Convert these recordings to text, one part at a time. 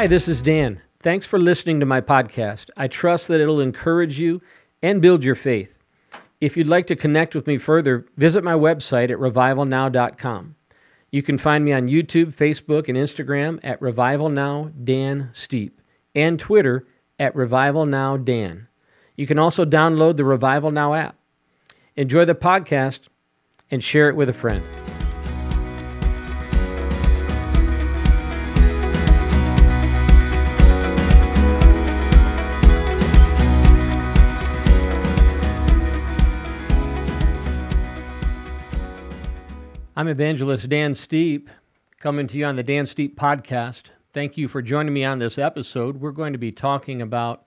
Hi, this is Dan. Thanks for listening to my podcast. I trust that it'll encourage you and build your faith. If you'd like to connect with me further, visit my website at revivalnow.com. You can find me on YouTube, Facebook, and Instagram at Revival Now Dan Steepe and Twitter at Revival Now Dan. You can also download the Revival Now app. Enjoy the podcast and share it with a friend. I'm evangelist Dan Steepe, coming to you on the Dan Steepe podcast. Thank you for joining me on this episode. We're going to be talking about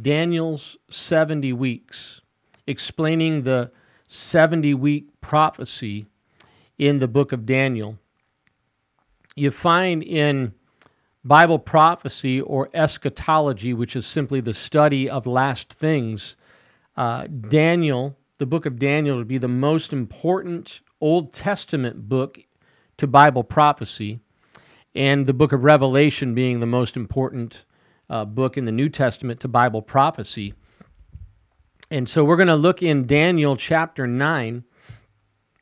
Daniel's 70 weeks, explaining the 70 week prophecy in the book of Daniel. You find in Bible prophecy or eschatology, which is simply the study of last things, uh, Daniel, the book of Daniel, would be the most important Old Testament book to Bible prophecy, and the book of Revelation being the most important uh, book in the New Testament to Bible prophecy. And so we're going to look in Daniel chapter 9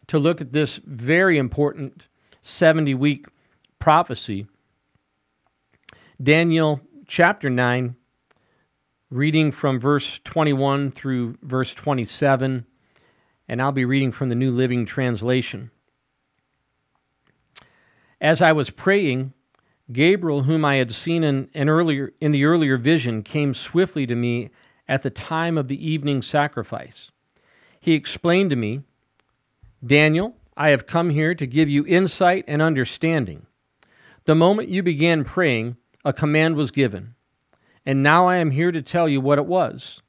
to look at this very important 70 week prophecy. Daniel chapter 9, reading from verse 21 through verse 27 and I'll be reading from the New Living Translation. As I was praying, Gabriel, whom I had seen in, an earlier, in the earlier vision, came swiftly to me at the time of the evening sacrifice. He explained to me, Daniel, I have come here to give you insight and understanding. The moment you began praying, a command was given, and now I am here to tell you what it was,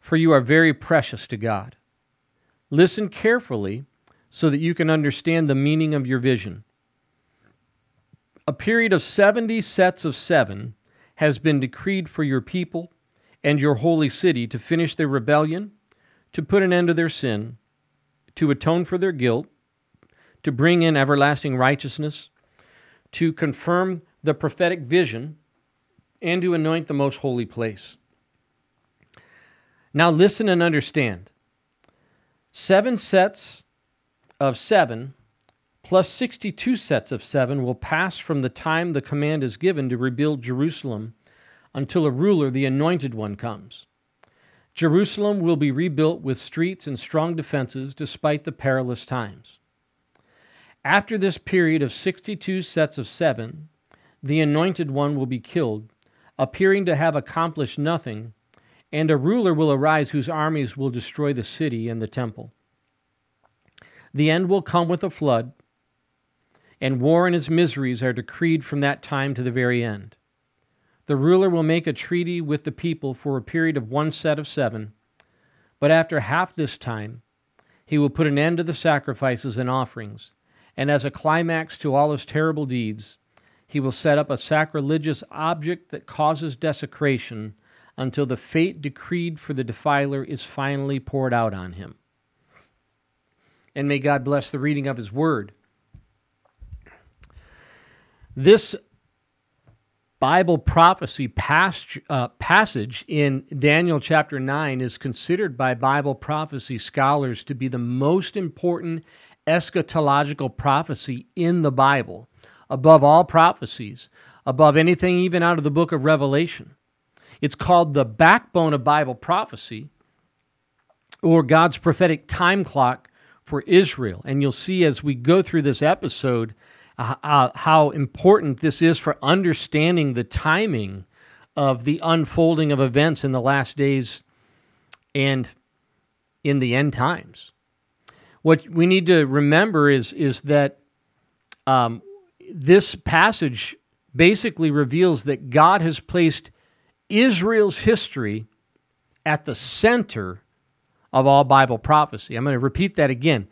for you are very precious to God. Listen carefully so that you can understand the meaning of your vision. A period of 70 sets of seven has been decreed for your people and your holy city to finish their rebellion, to put an end to their sin, to atone for their guilt, to bring in everlasting righteousness, to confirm the prophetic vision, and to anoint the most holy place. Now listen and understand. Seven sets of seven plus 62 sets of seven will pass from the time the command is given to rebuild Jerusalem until a ruler, the anointed one, comes. Jerusalem will be rebuilt with streets and strong defenses despite the perilous times. After this period of 62 sets of seven, the anointed one will be killed, appearing to have accomplished nothing and a ruler will arise whose armies will destroy the city and the temple. The end will come with a flood, and war and its miseries are decreed from that time to the very end. The ruler will make a treaty with the people for a period of one set of seven, but after half this time, he will put an end to the sacrifices and offerings, and as a climax to all his terrible deeds, he will set up a sacrilegious object that causes desecration until the fate decreed for the defiler is finally poured out on him. And may God bless the reading of his word. This Bible prophecy pas- uh, passage in Daniel chapter 9 is considered by Bible prophecy scholars to be the most important eschatological prophecy in the Bible, above all prophecies, above anything even out of the book of Revelation. It's called the backbone of Bible prophecy or God's prophetic time clock for Israel. And you'll see as we go through this episode uh, uh, how important this is for understanding the timing of the unfolding of events in the last days and in the end times. What we need to remember is, is that um, this passage basically reveals that God has placed Israel's history at the center of all Bible prophecy. I'm going to repeat that again.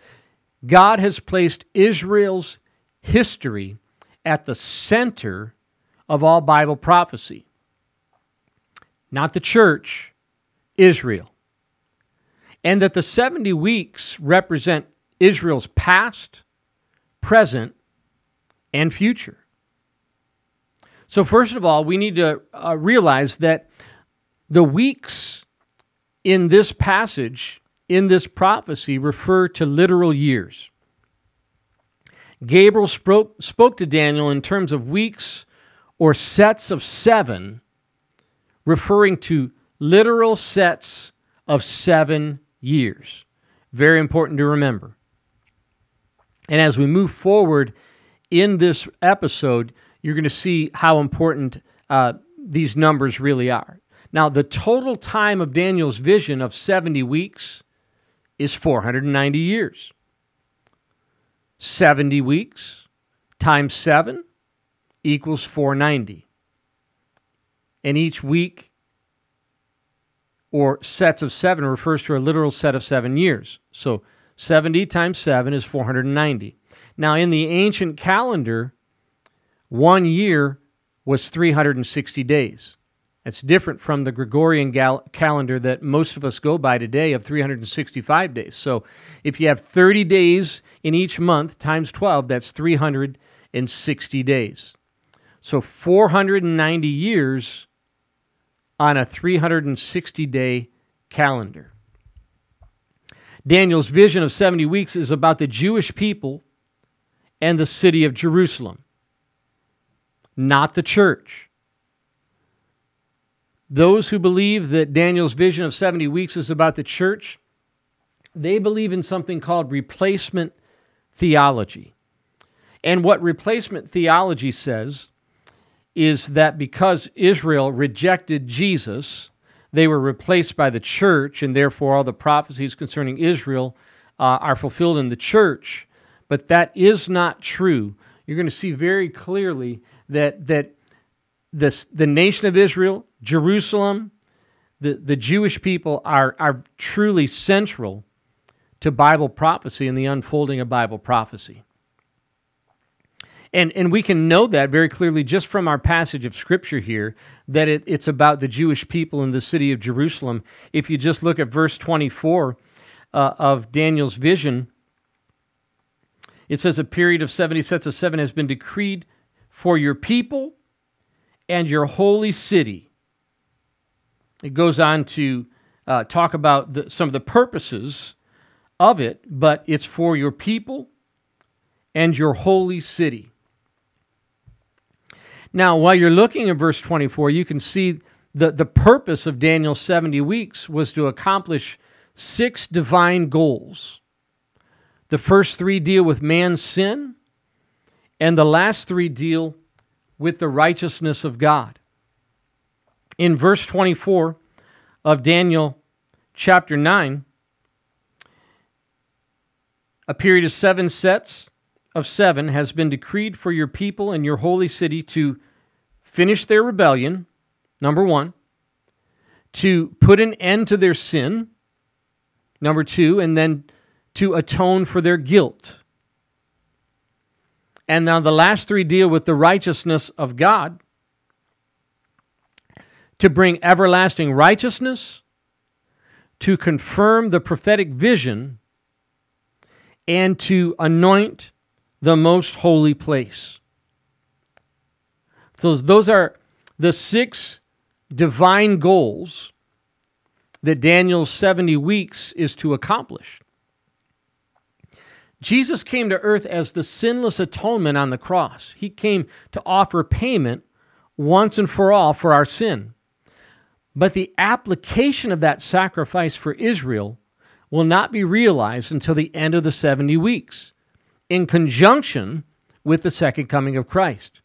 God has placed Israel's history at the center of all Bible prophecy. Not the church, Israel. And that the 70 weeks represent Israel's past, present, and future. So, first of all, we need to uh, realize that the weeks in this passage, in this prophecy, refer to literal years. Gabriel spoke, spoke to Daniel in terms of weeks or sets of seven, referring to literal sets of seven years. Very important to remember. And as we move forward in this episode, you're going to see how important uh, these numbers really are. Now, the total time of Daniel's vision of 70 weeks is 490 years. 70 weeks times 7 equals 490. And each week or sets of 7 refers to a literal set of 7 years. So 70 times 7 is 490. Now, in the ancient calendar, one year was 360 days. That's different from the Gregorian gal- calendar that most of us go by today of 365 days. So if you have 30 days in each month times 12, that's 360 days. So 490 years on a 360 day calendar. Daniel's vision of 70 weeks is about the Jewish people and the city of Jerusalem, not the church. Those who believe that Daniel's vision of 70 weeks is about the church, they believe in something called replacement theology. And what replacement theology says is that because Israel rejected Jesus, they were replaced by the church, and therefore all the prophecies concerning Israel uh, are fulfilled in the church. But that is not true. You're going to see very clearly that, that this, the nation of Israel, Jerusalem, the, the Jewish people are, are truly central to Bible prophecy and the unfolding of Bible prophecy. And, and we can know that very clearly just from our passage of Scripture here that it, it's about the Jewish people in the city of Jerusalem. If you just look at verse 24 uh, of Daniel's vision, it says, A period of 70 sets of seven has been decreed for your people and your holy city. It goes on to uh, talk about the, some of the purposes of it, but it's for your people and your holy city. Now, while you're looking at verse 24, you can see the, the purpose of Daniel's 70 weeks was to accomplish six divine goals. The first three deal with man's sin, and the last three deal with the righteousness of God. In verse 24 of Daniel chapter 9, a period of seven sets of seven has been decreed for your people and your holy city to finish their rebellion, number one, to put an end to their sin, number two, and then to atone for their guilt. And now the last three deal with the righteousness of God to bring everlasting righteousness, to confirm the prophetic vision, and to anoint the most holy place. So those are the six divine goals that Daniel's 70 weeks is to accomplish. Jesus came to earth as the sinless atonement on the cross. He came to offer payment once and for all for our sin. But the application of that sacrifice for Israel will not be realized until the end of the 70 weeks in conjunction with the second coming of Christ.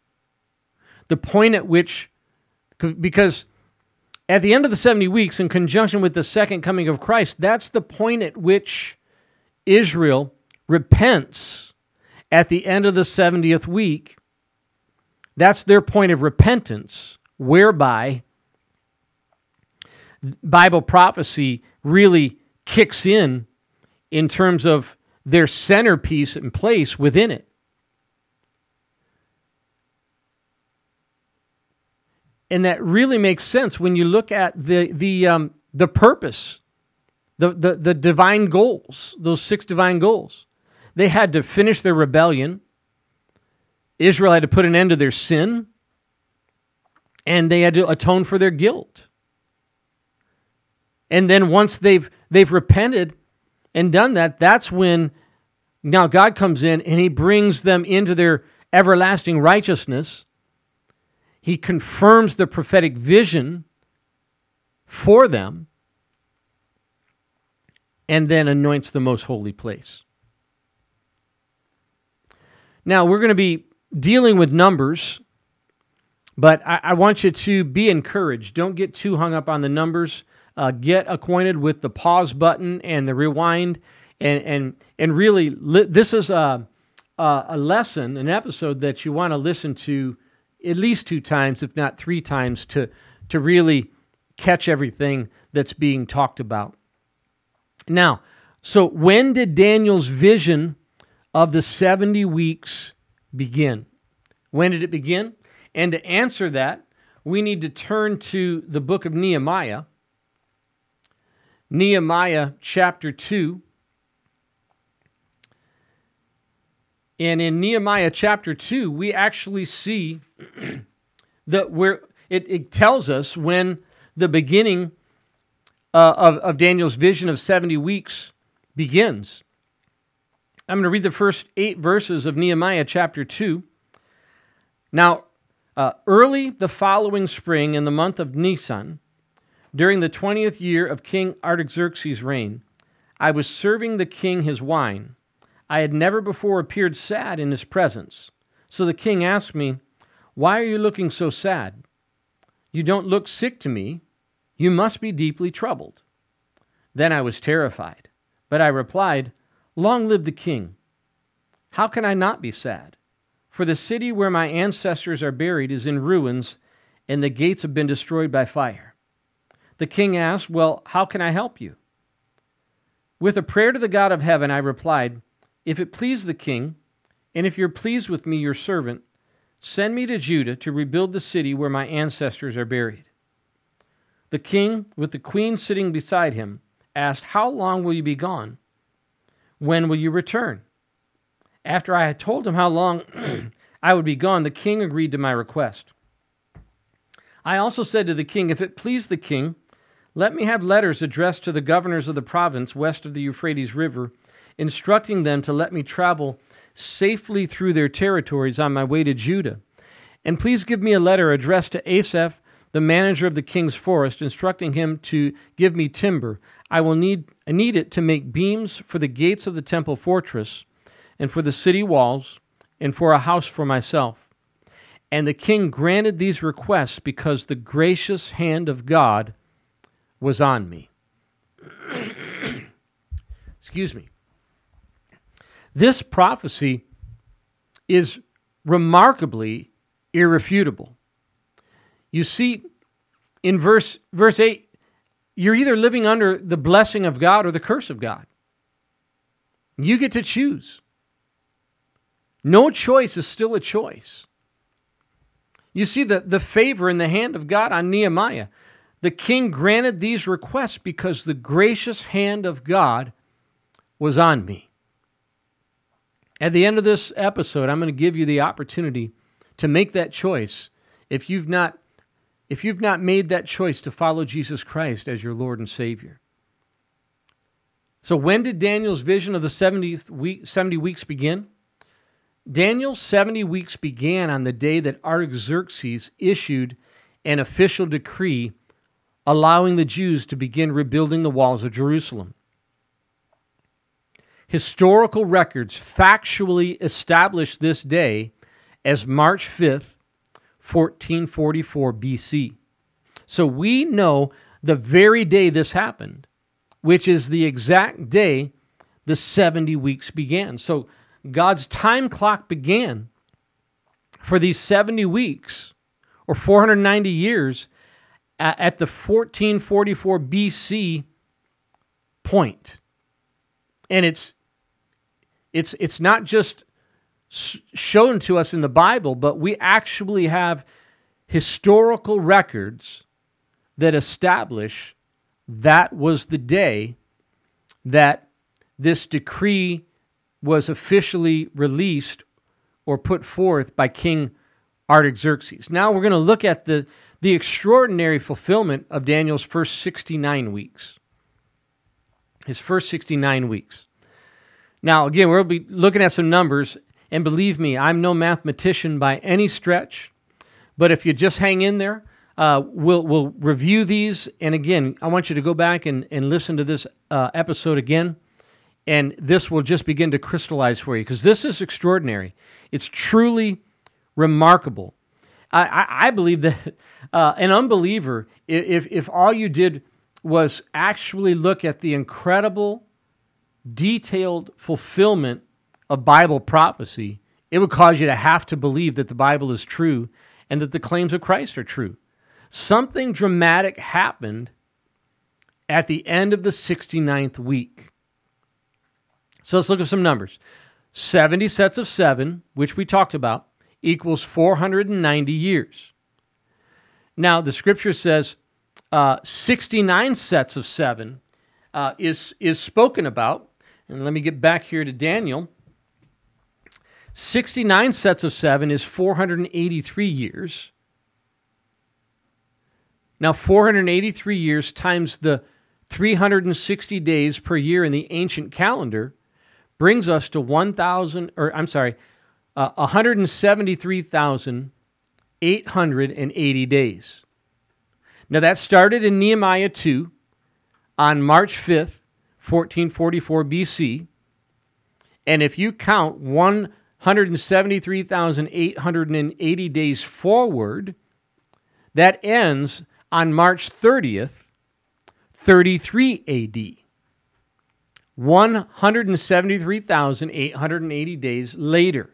The point at which, because at the end of the 70 weeks, in conjunction with the second coming of Christ, that's the point at which Israel repents at the end of the 70th week. That's their point of repentance, whereby Bible prophecy really kicks in in terms of their centerpiece and place within it. And that really makes sense when you look at the, the, um, the purpose, the, the, the divine goals, those six divine goals. They had to finish their rebellion. Israel had to put an end to their sin. and they had to atone for their guilt. And then once they've they've repented and done that, that's when now God comes in and he brings them into their everlasting righteousness. He confirms the prophetic vision for them and then anoints the most holy place. Now, we're going to be dealing with numbers, but I, I, want you to be encouraged. Don't get too hung up on the numbers. Uh, get acquainted with the pause button and the rewind, and and and really, li- this is a a lesson, an episode that you want to listen to at least two times, if not three times, to to really catch everything that's being talked about. Now, so when did Daniel's vision of the 70 weeks begin? When did it begin? And to answer that, we need to turn to the book of Nehemiah, Nehemiah chapter 2. And in Nehemiah chapter 2, we actually see that where it, it tells us when the beginning uh, of, of Daniel's vision of 70 weeks begins. I'm going to read the first eight verses of Nehemiah chapter 2. Now, uh, early the following spring, in the month of Nisan, during the 20th year of King Artaxerxes' reign, I was serving the king his wine. I had never before appeared sad in his presence. So the king asked me, Why are you looking so sad? You don't look sick to me. You must be deeply troubled. Then I was terrified. But I replied, Long live the king. How can I not be sad? For the city where my ancestors are buried is in ruins, and the gates have been destroyed by fire. The king asked, Well, how can I help you? With a prayer to the God of heaven, I replied, If it please the king, and if you're pleased with me, your servant, send me to Judah to rebuild the city where my ancestors are buried. The king, with the queen sitting beside him, asked, How long will you be gone? When will you return? After I had told him how long I would be gone, the king agreed to my request. I also said to the king, If it please the king, let me have letters addressed to the governors of the province west of the Euphrates River, instructing them to let me travel safely through their territories on my way to Judah. And please give me a letter addressed to Asaph, the manager of the king's forest, instructing him to give me timber. I will need, I need it to make beams for the gates of the temple fortress, and for the city walls, and for a house for myself. And the king granted these requests because the gracious hand of God was on me. Excuse me. This prophecy is remarkably irrefutable. You see, in verse, verse 8, you're either living under the blessing of God or the curse of God. You get to choose. No choice is still a choice. You see the, the favor in the hand of God on Nehemiah. The king granted these requests because the gracious hand of God was on me. At the end of this episode, I'm going to give you the opportunity to make that choice if you've not if you've not made that choice to follow Jesus Christ as your Lord and Savior. So, when did Daniel's vision of the 70th week, 70 weeks begin? Daniel's 70 weeks began on the day that Artaxerxes issued an official decree allowing the Jews to begin rebuilding the walls of Jerusalem. Historical records factually establish this day as March 5th, 1444 BC. So we know the very day this happened, which is the exact day the 70 weeks began. So God's time clock began for these 70 weeks or 490 years at the 1444 BC point. And it's it's it's not just shown to us in the Bible, but we actually have historical records that establish that was the day that this decree was officially released or put forth by King Artaxerxes. Now we're going to look at the, the extraordinary fulfillment of Daniel's first 69 weeks. His first 69 weeks. Now, again, we'll be looking at some numbers, and believe me, I'm no mathematician by any stretch, but if you just hang in there, uh, we'll, we'll review these. And again, I want you to go back and, and listen to this uh, episode again, and this will just begin to crystallize for you because this is extraordinary. It's truly remarkable. I, I, I believe that uh, an unbeliever, if, if all you did was actually look at the incredible, detailed fulfillment of Bible prophecy, it would cause you to have to believe that the Bible is true and that the claims of Christ are true. Something dramatic happened at the end of the 69th week. So let's look at some numbers. 70 sets of seven, which we talked about, equals 490 years. Now, the scripture says uh, 69 sets of seven uh, is, is spoken about. And let me get back here to Daniel. 69 sets of seven is 483 years. Now, 483 years times the 360 days per year in the ancient calendar brings us to 1,000, or I'm sorry, uh, 173,880 days. Now, that started in Nehemiah 2 on March 5th, 1444 BC. And if you count 173,880 days forward, that ends on March 30th, 33 AD. 173,880 days later.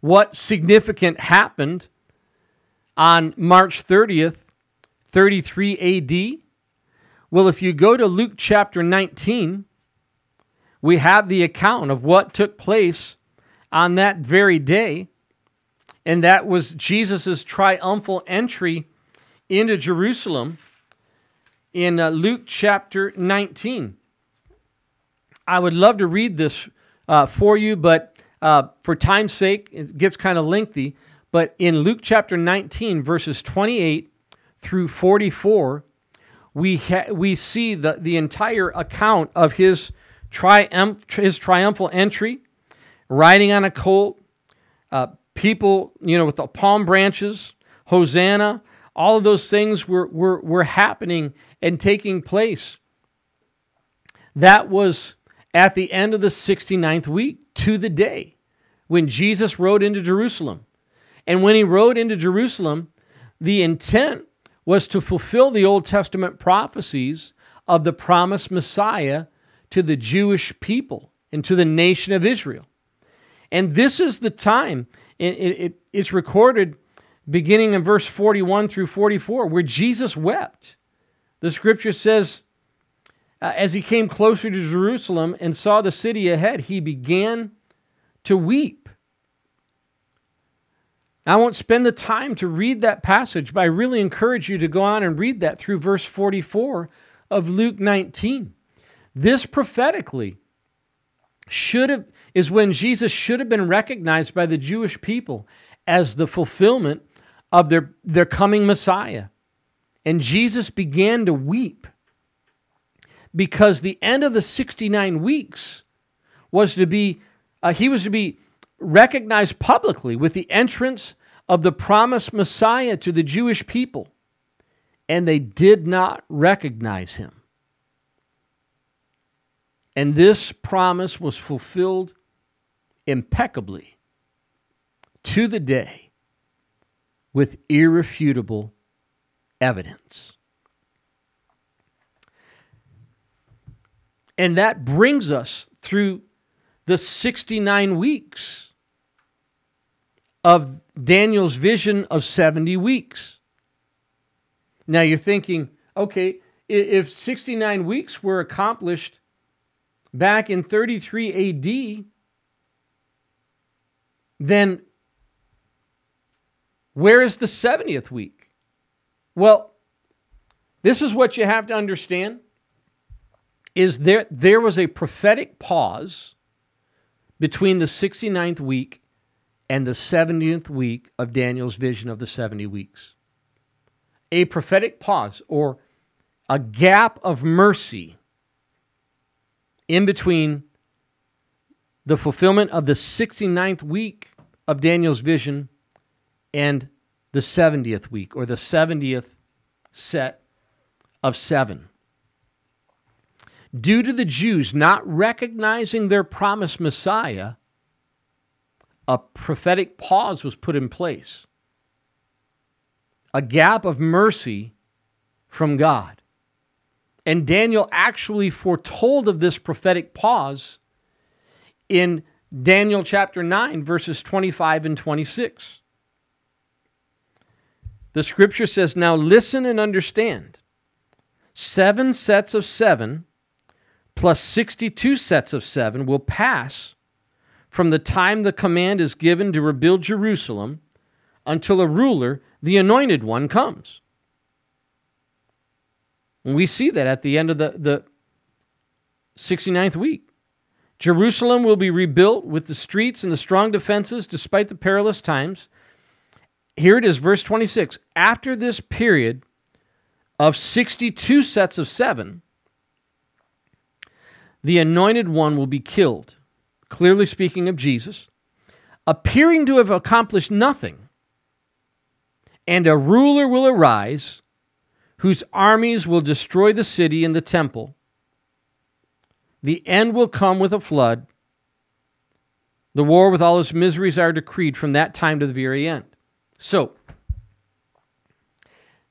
What significant happened on March 30th, 33 AD? Well, if you go to Luke chapter 19, we have the account of what took place on that very day, and that was Jesus' triumphal entry into Jerusalem in uh, Luke chapter 19. I would love to read this uh, for you, but uh, for time's sake, it gets kind of lengthy. But in Luke chapter 19, verses 28 through 44, we, ha- we see the, the entire account of his, triumph, his triumphal entry, riding on a colt, uh, people, you know, with the palm branches, Hosanna, all of those things were, were, were happening and taking place. That was at the end of the 69th week to the day when Jesus rode into Jerusalem. And when he rode into Jerusalem, the intent was to fulfill the Old Testament prophecies of the promised Messiah to the Jewish people and to the nation of Israel. And this is the time, it, it, it's recorded beginning in verse 41 through 44, where Jesus wept. The scripture says, uh, as he came closer to Jerusalem and saw the city ahead, he began to weep. I won't spend the time to read that passage, but I really encourage you to go on and read that through verse 44 of Luke 19. This prophetically should have is when Jesus should have been recognized by the Jewish people as the fulfillment of their, their coming Messiah. And Jesus began to weep because the end of the 69 weeks was to be, uh, he was to be recognized publicly with the entrance of the promised Messiah to the Jewish people. And they did not recognize him. And this promise was fulfilled impeccably to the day with irrefutable evidence. And that brings us through the 69 weeks of Daniel's vision of 70 weeks. Now you're thinking, okay, if 69 weeks were accomplished back in 33 AD, then where is the 70th week? Well, this is what you have to understand is there there was a prophetic pause between the 69th week and the 70th week of Daniel's vision of the 70 weeks. A prophetic pause or a gap of mercy in between the fulfillment of the 69th week of Daniel's vision and the 70th week or the 70th set of seven. Due to the Jews not recognizing their promised Messiah, a prophetic pause was put in place, a gap of mercy from God. And Daniel actually foretold of this prophetic pause in Daniel chapter 9, verses 25 and 26. The scripture says, Now listen and understand. Seven sets of seven plus 62 sets of seven will pass from the time the command is given to rebuild Jerusalem until a ruler, the anointed one, comes. And we see that at the end of the, the 69th week. Jerusalem will be rebuilt with the streets and the strong defenses despite the perilous times. Here it is, verse 26. After this period of 62 sets of seven, the anointed one will be killed, clearly speaking of Jesus, appearing to have accomplished nothing. And a ruler will arise whose armies will destroy the city and the temple. The end will come with a flood. The war with all its miseries are decreed from that time to the very end. So,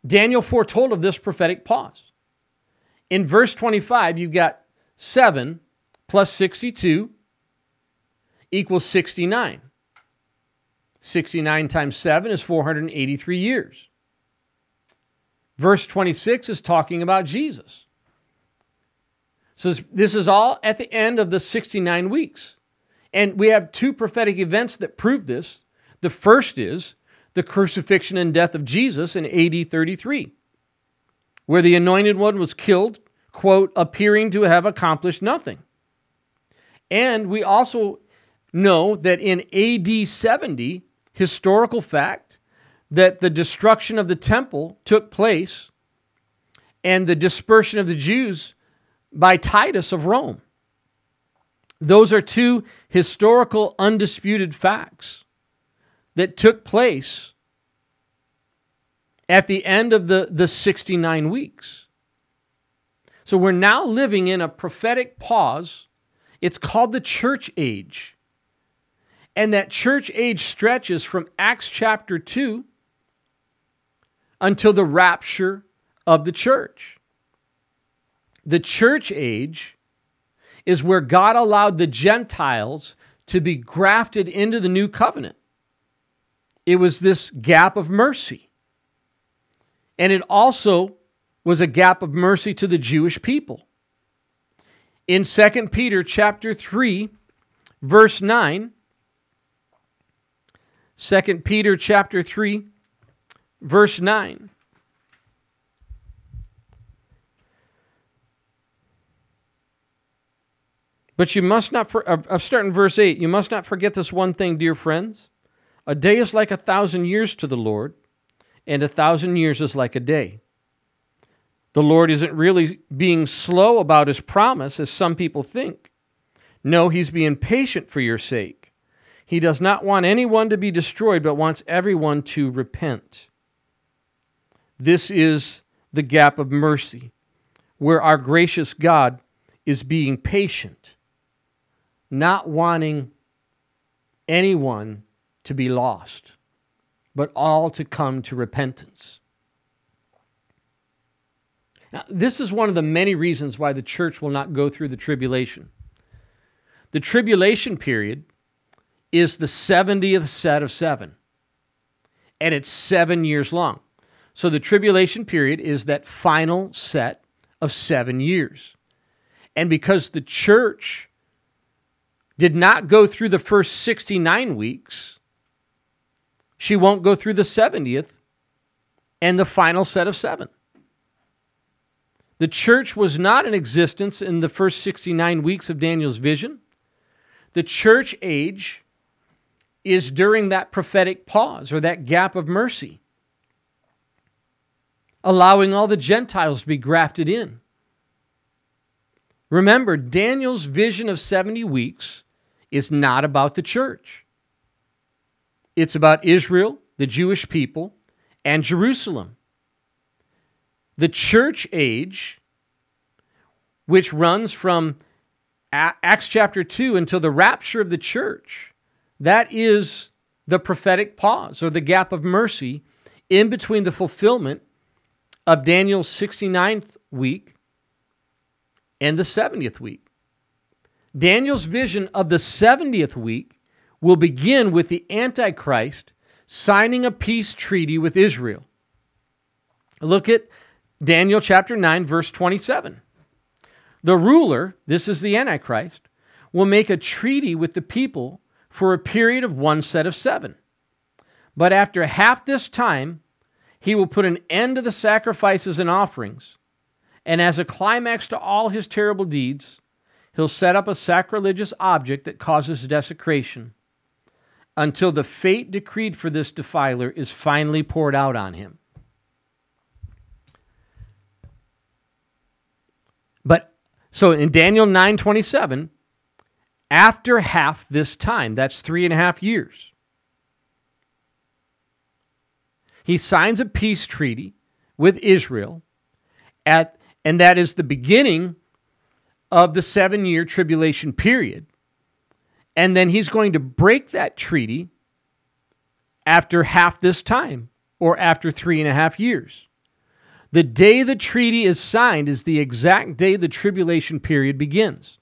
Daniel foretold of this prophetic pause. In verse 25, you've got 7 plus 62 equals 69. 69 times 7 is 483 years. Verse 26 is talking about Jesus. So this is all at the end of the 69 weeks. And we have two prophetic events that prove this. The first is the crucifixion and death of Jesus in AD 33, where the anointed one was killed quote, appearing to have accomplished nothing. And we also know that in AD 70, historical fact, that the destruction of the temple took place and the dispersion of the Jews by Titus of Rome. Those are two historical undisputed facts that took place at the end of the, the 69 weeks. So we're now living in a prophetic pause. It's called the church age. And that church age stretches from Acts chapter 2 until the rapture of the church. The church age is where God allowed the Gentiles to be grafted into the new covenant. It was this gap of mercy. And it also was a gap of mercy to the Jewish people. In 2 Peter chapter 3 verse 9 2 Peter chapter 3 verse 9 But you must not, for, uh, start in verse 8, you must not forget this one thing, dear friends. A day is like a thousand years to the Lord, and a thousand years is like a day. The Lord isn't really being slow about his promise, as some people think. No, he's being patient for your sake. He does not want anyone to be destroyed, but wants everyone to repent. This is the gap of mercy, where our gracious God is being patient, not wanting anyone to be lost, but all to come to repentance. Now, this is one of the many reasons why the church will not go through the tribulation. The tribulation period is the 70th set of seven, and it's seven years long. So the tribulation period is that final set of seven years. And because the church did not go through the first 69 weeks, she won't go through the 70th and the final set of seven. The church was not in existence in the first 69 weeks of Daniel's vision. The church age is during that prophetic pause or that gap of mercy, allowing all the Gentiles to be grafted in. Remember, Daniel's vision of 70 weeks is not about the church. It's about Israel, the Jewish people, and Jerusalem. The church age, which runs from Acts chapter 2 until the rapture of the church, that is the prophetic pause or the gap of mercy in between the fulfillment of Daniel's 69th week and the 70th week. Daniel's vision of the 70th week will begin with the Antichrist signing a peace treaty with Israel. Look at Daniel chapter 9, verse 27. The ruler, this is the Antichrist, will make a treaty with the people for a period of one set of seven. But after half this time, he will put an end to the sacrifices and offerings. And as a climax to all his terrible deeds, he'll set up a sacrilegious object that causes desecration until the fate decreed for this defiler is finally poured out on him. But so in Daniel 9:27, after half this time, that's three and a half years, he signs a peace treaty with Israel at and that is the beginning of the seven year tribulation period. And then he's going to break that treaty after half this time or after three and a half years. The day the treaty is signed is the exact day the tribulation period begins.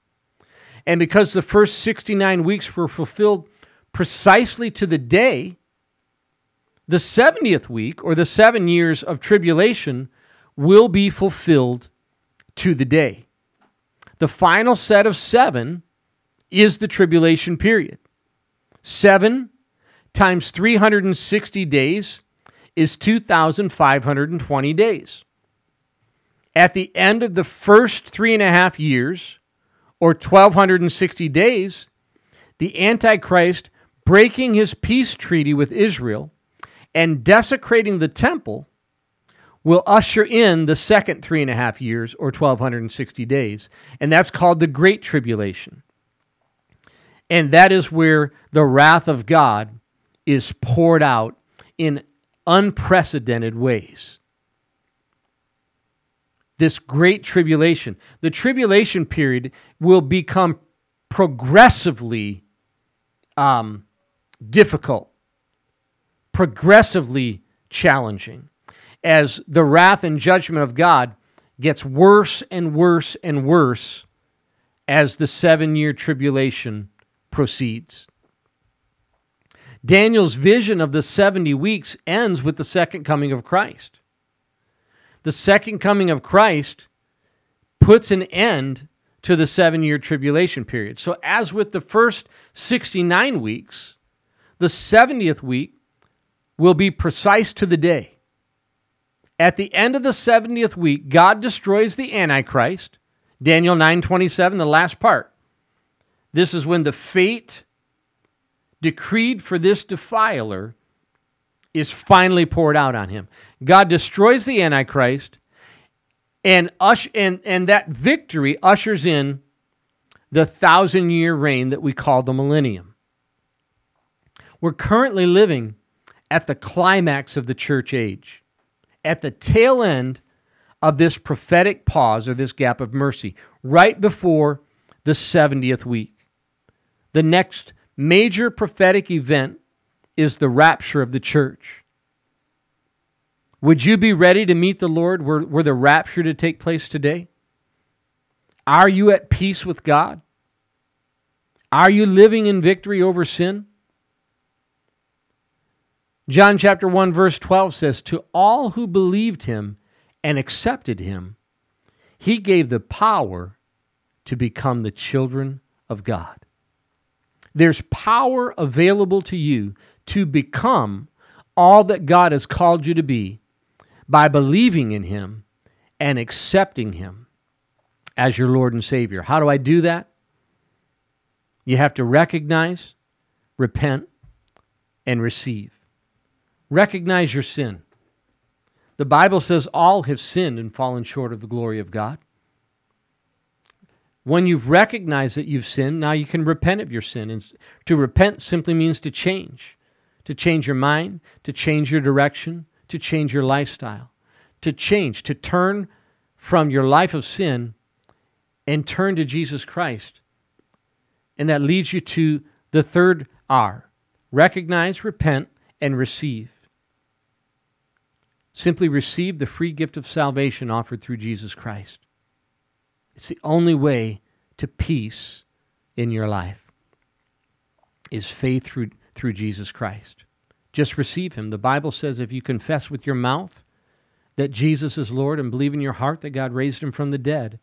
And because the first 69 weeks were fulfilled precisely to the day, the 70th week or the seven years of tribulation will be fulfilled to the day. The final set of seven is the tribulation period. Seven times 360 days is 2,520 days. At the end of the first three and a half years, or 1,260 days, the Antichrist breaking his peace treaty with Israel and desecrating the temple will usher in the second three and a half years or 1260 days. And that's called the great tribulation. And that is where the wrath of god is poured out in unprecedented ways. This great tribulation. The tribulation period will become progressively um, difficult progressively challenging as the wrath and judgment of God gets worse and worse and worse as the seven year tribulation proceeds. Daniel's vision of the 70 weeks ends with the second coming of Christ. The second coming of Christ puts an end to the seven year tribulation period. So, as with the first 69 weeks, the 70th week will be precise to the day. At the end of the 70th week, God destroys the Antichrist. Daniel 9:27, the last part. This is when the fate decreed for this defiler is finally poured out on him. God destroys the Antichrist, and, ush- and, and that victory ushers in the thousand year reign that we call the millennium. We're currently living at the climax of the church age at the tail end of this prophetic pause or this gap of mercy, right before the 70th week. The next major prophetic event is the rapture of the church. Would you be ready to meet the Lord were, were the rapture to take place today? Are you at peace with God? Are you living in victory over sin? John chapter 1 verse 12 says to all who believed him and accepted him he gave the power to become the children of God. There's power available to you to become all that God has called you to be by believing in him and accepting him as your Lord and Savior. How do I do that? You have to recognize, repent, and receive. Recognize your sin. The Bible says all have sinned and fallen short of the glory of God. When you've recognized that you've sinned, now you can repent of your sin. And to repent simply means to change, to change your mind, to change your direction, to change your lifestyle, to change, to turn from your life of sin and turn to Jesus Christ. And that leads you to the third R recognize, repent, and receive. Simply receive the free gift of salvation offered through Jesus Christ. It's the only way to peace in your life is faith through, through Jesus Christ. Just receive him. The Bible says if you confess with your mouth that Jesus is Lord and believe in your heart that God raised him from the dead,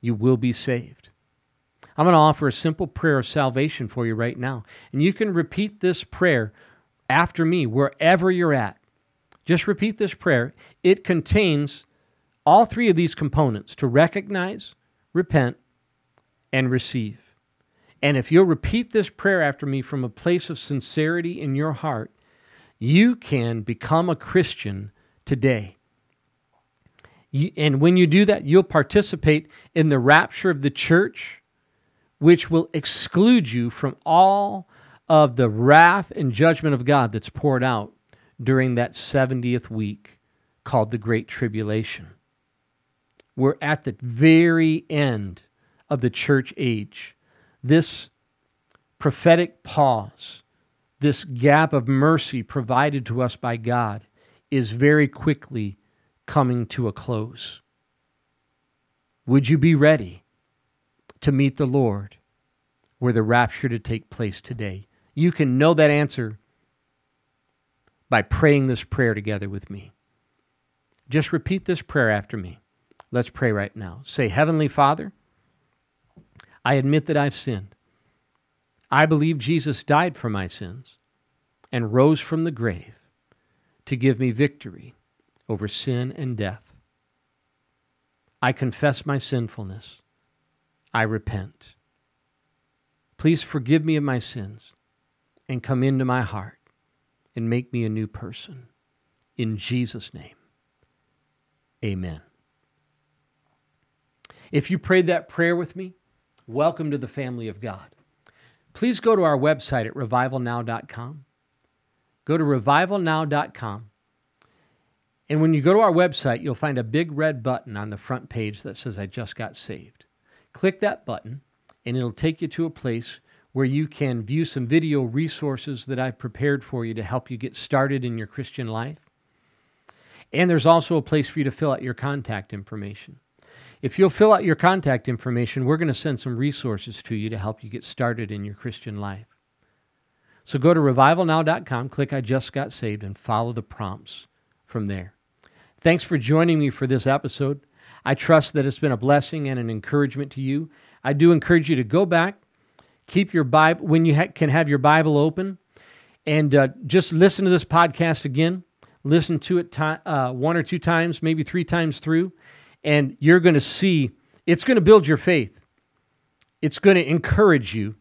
you will be saved. I'm going to offer a simple prayer of salvation for you right now. And you can repeat this prayer after me wherever you're at. Just repeat this prayer. It contains all three of these components to recognize, repent, and receive. And if you'll repeat this prayer after me from a place of sincerity in your heart, you can become a Christian today. You, and when you do that, you'll participate in the rapture of the church, which will exclude you from all of the wrath and judgment of God that's poured out during that 70th week called the Great Tribulation. We're at the very end of the church age. This prophetic pause, this gap of mercy provided to us by God, is very quickly coming to a close. Would you be ready to meet the Lord were the rapture to take place today? You can know that answer by praying this prayer together with me. Just repeat this prayer after me. Let's pray right now. Say, Heavenly Father, I admit that I've sinned. I believe Jesus died for my sins and rose from the grave to give me victory over sin and death. I confess my sinfulness. I repent. Please forgive me of my sins and come into my heart and make me a new person. In Jesus' name, amen. If you prayed that prayer with me, welcome to the family of God. Please go to our website at revivalnow.com. Go to revivalnow.com. And when you go to our website, you'll find a big red button on the front page that says, I just got saved. Click that button, and it'll take you to a place where you can view some video resources that I've prepared for you to help you get started in your Christian life. And there's also a place for you to fill out your contact information. If you'll fill out your contact information, we're going to send some resources to you to help you get started in your Christian life. So go to revivalnow.com, click I just got saved, and follow the prompts from there. Thanks for joining me for this episode. I trust that it's been a blessing and an encouragement to you. I do encourage you to go back keep your Bible when you ha- can have your Bible open, and uh, just listen to this podcast again. Listen to it uh, one or two times, maybe three times through, and you're going to see it's going to build your faith. It's going to encourage you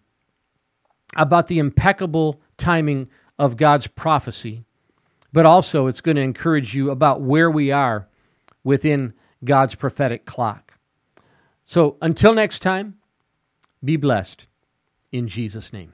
about the impeccable timing of God's prophecy, but also it's going to encourage you about where we are within God's prophetic clock. So until next time, be blessed in Jesus' name.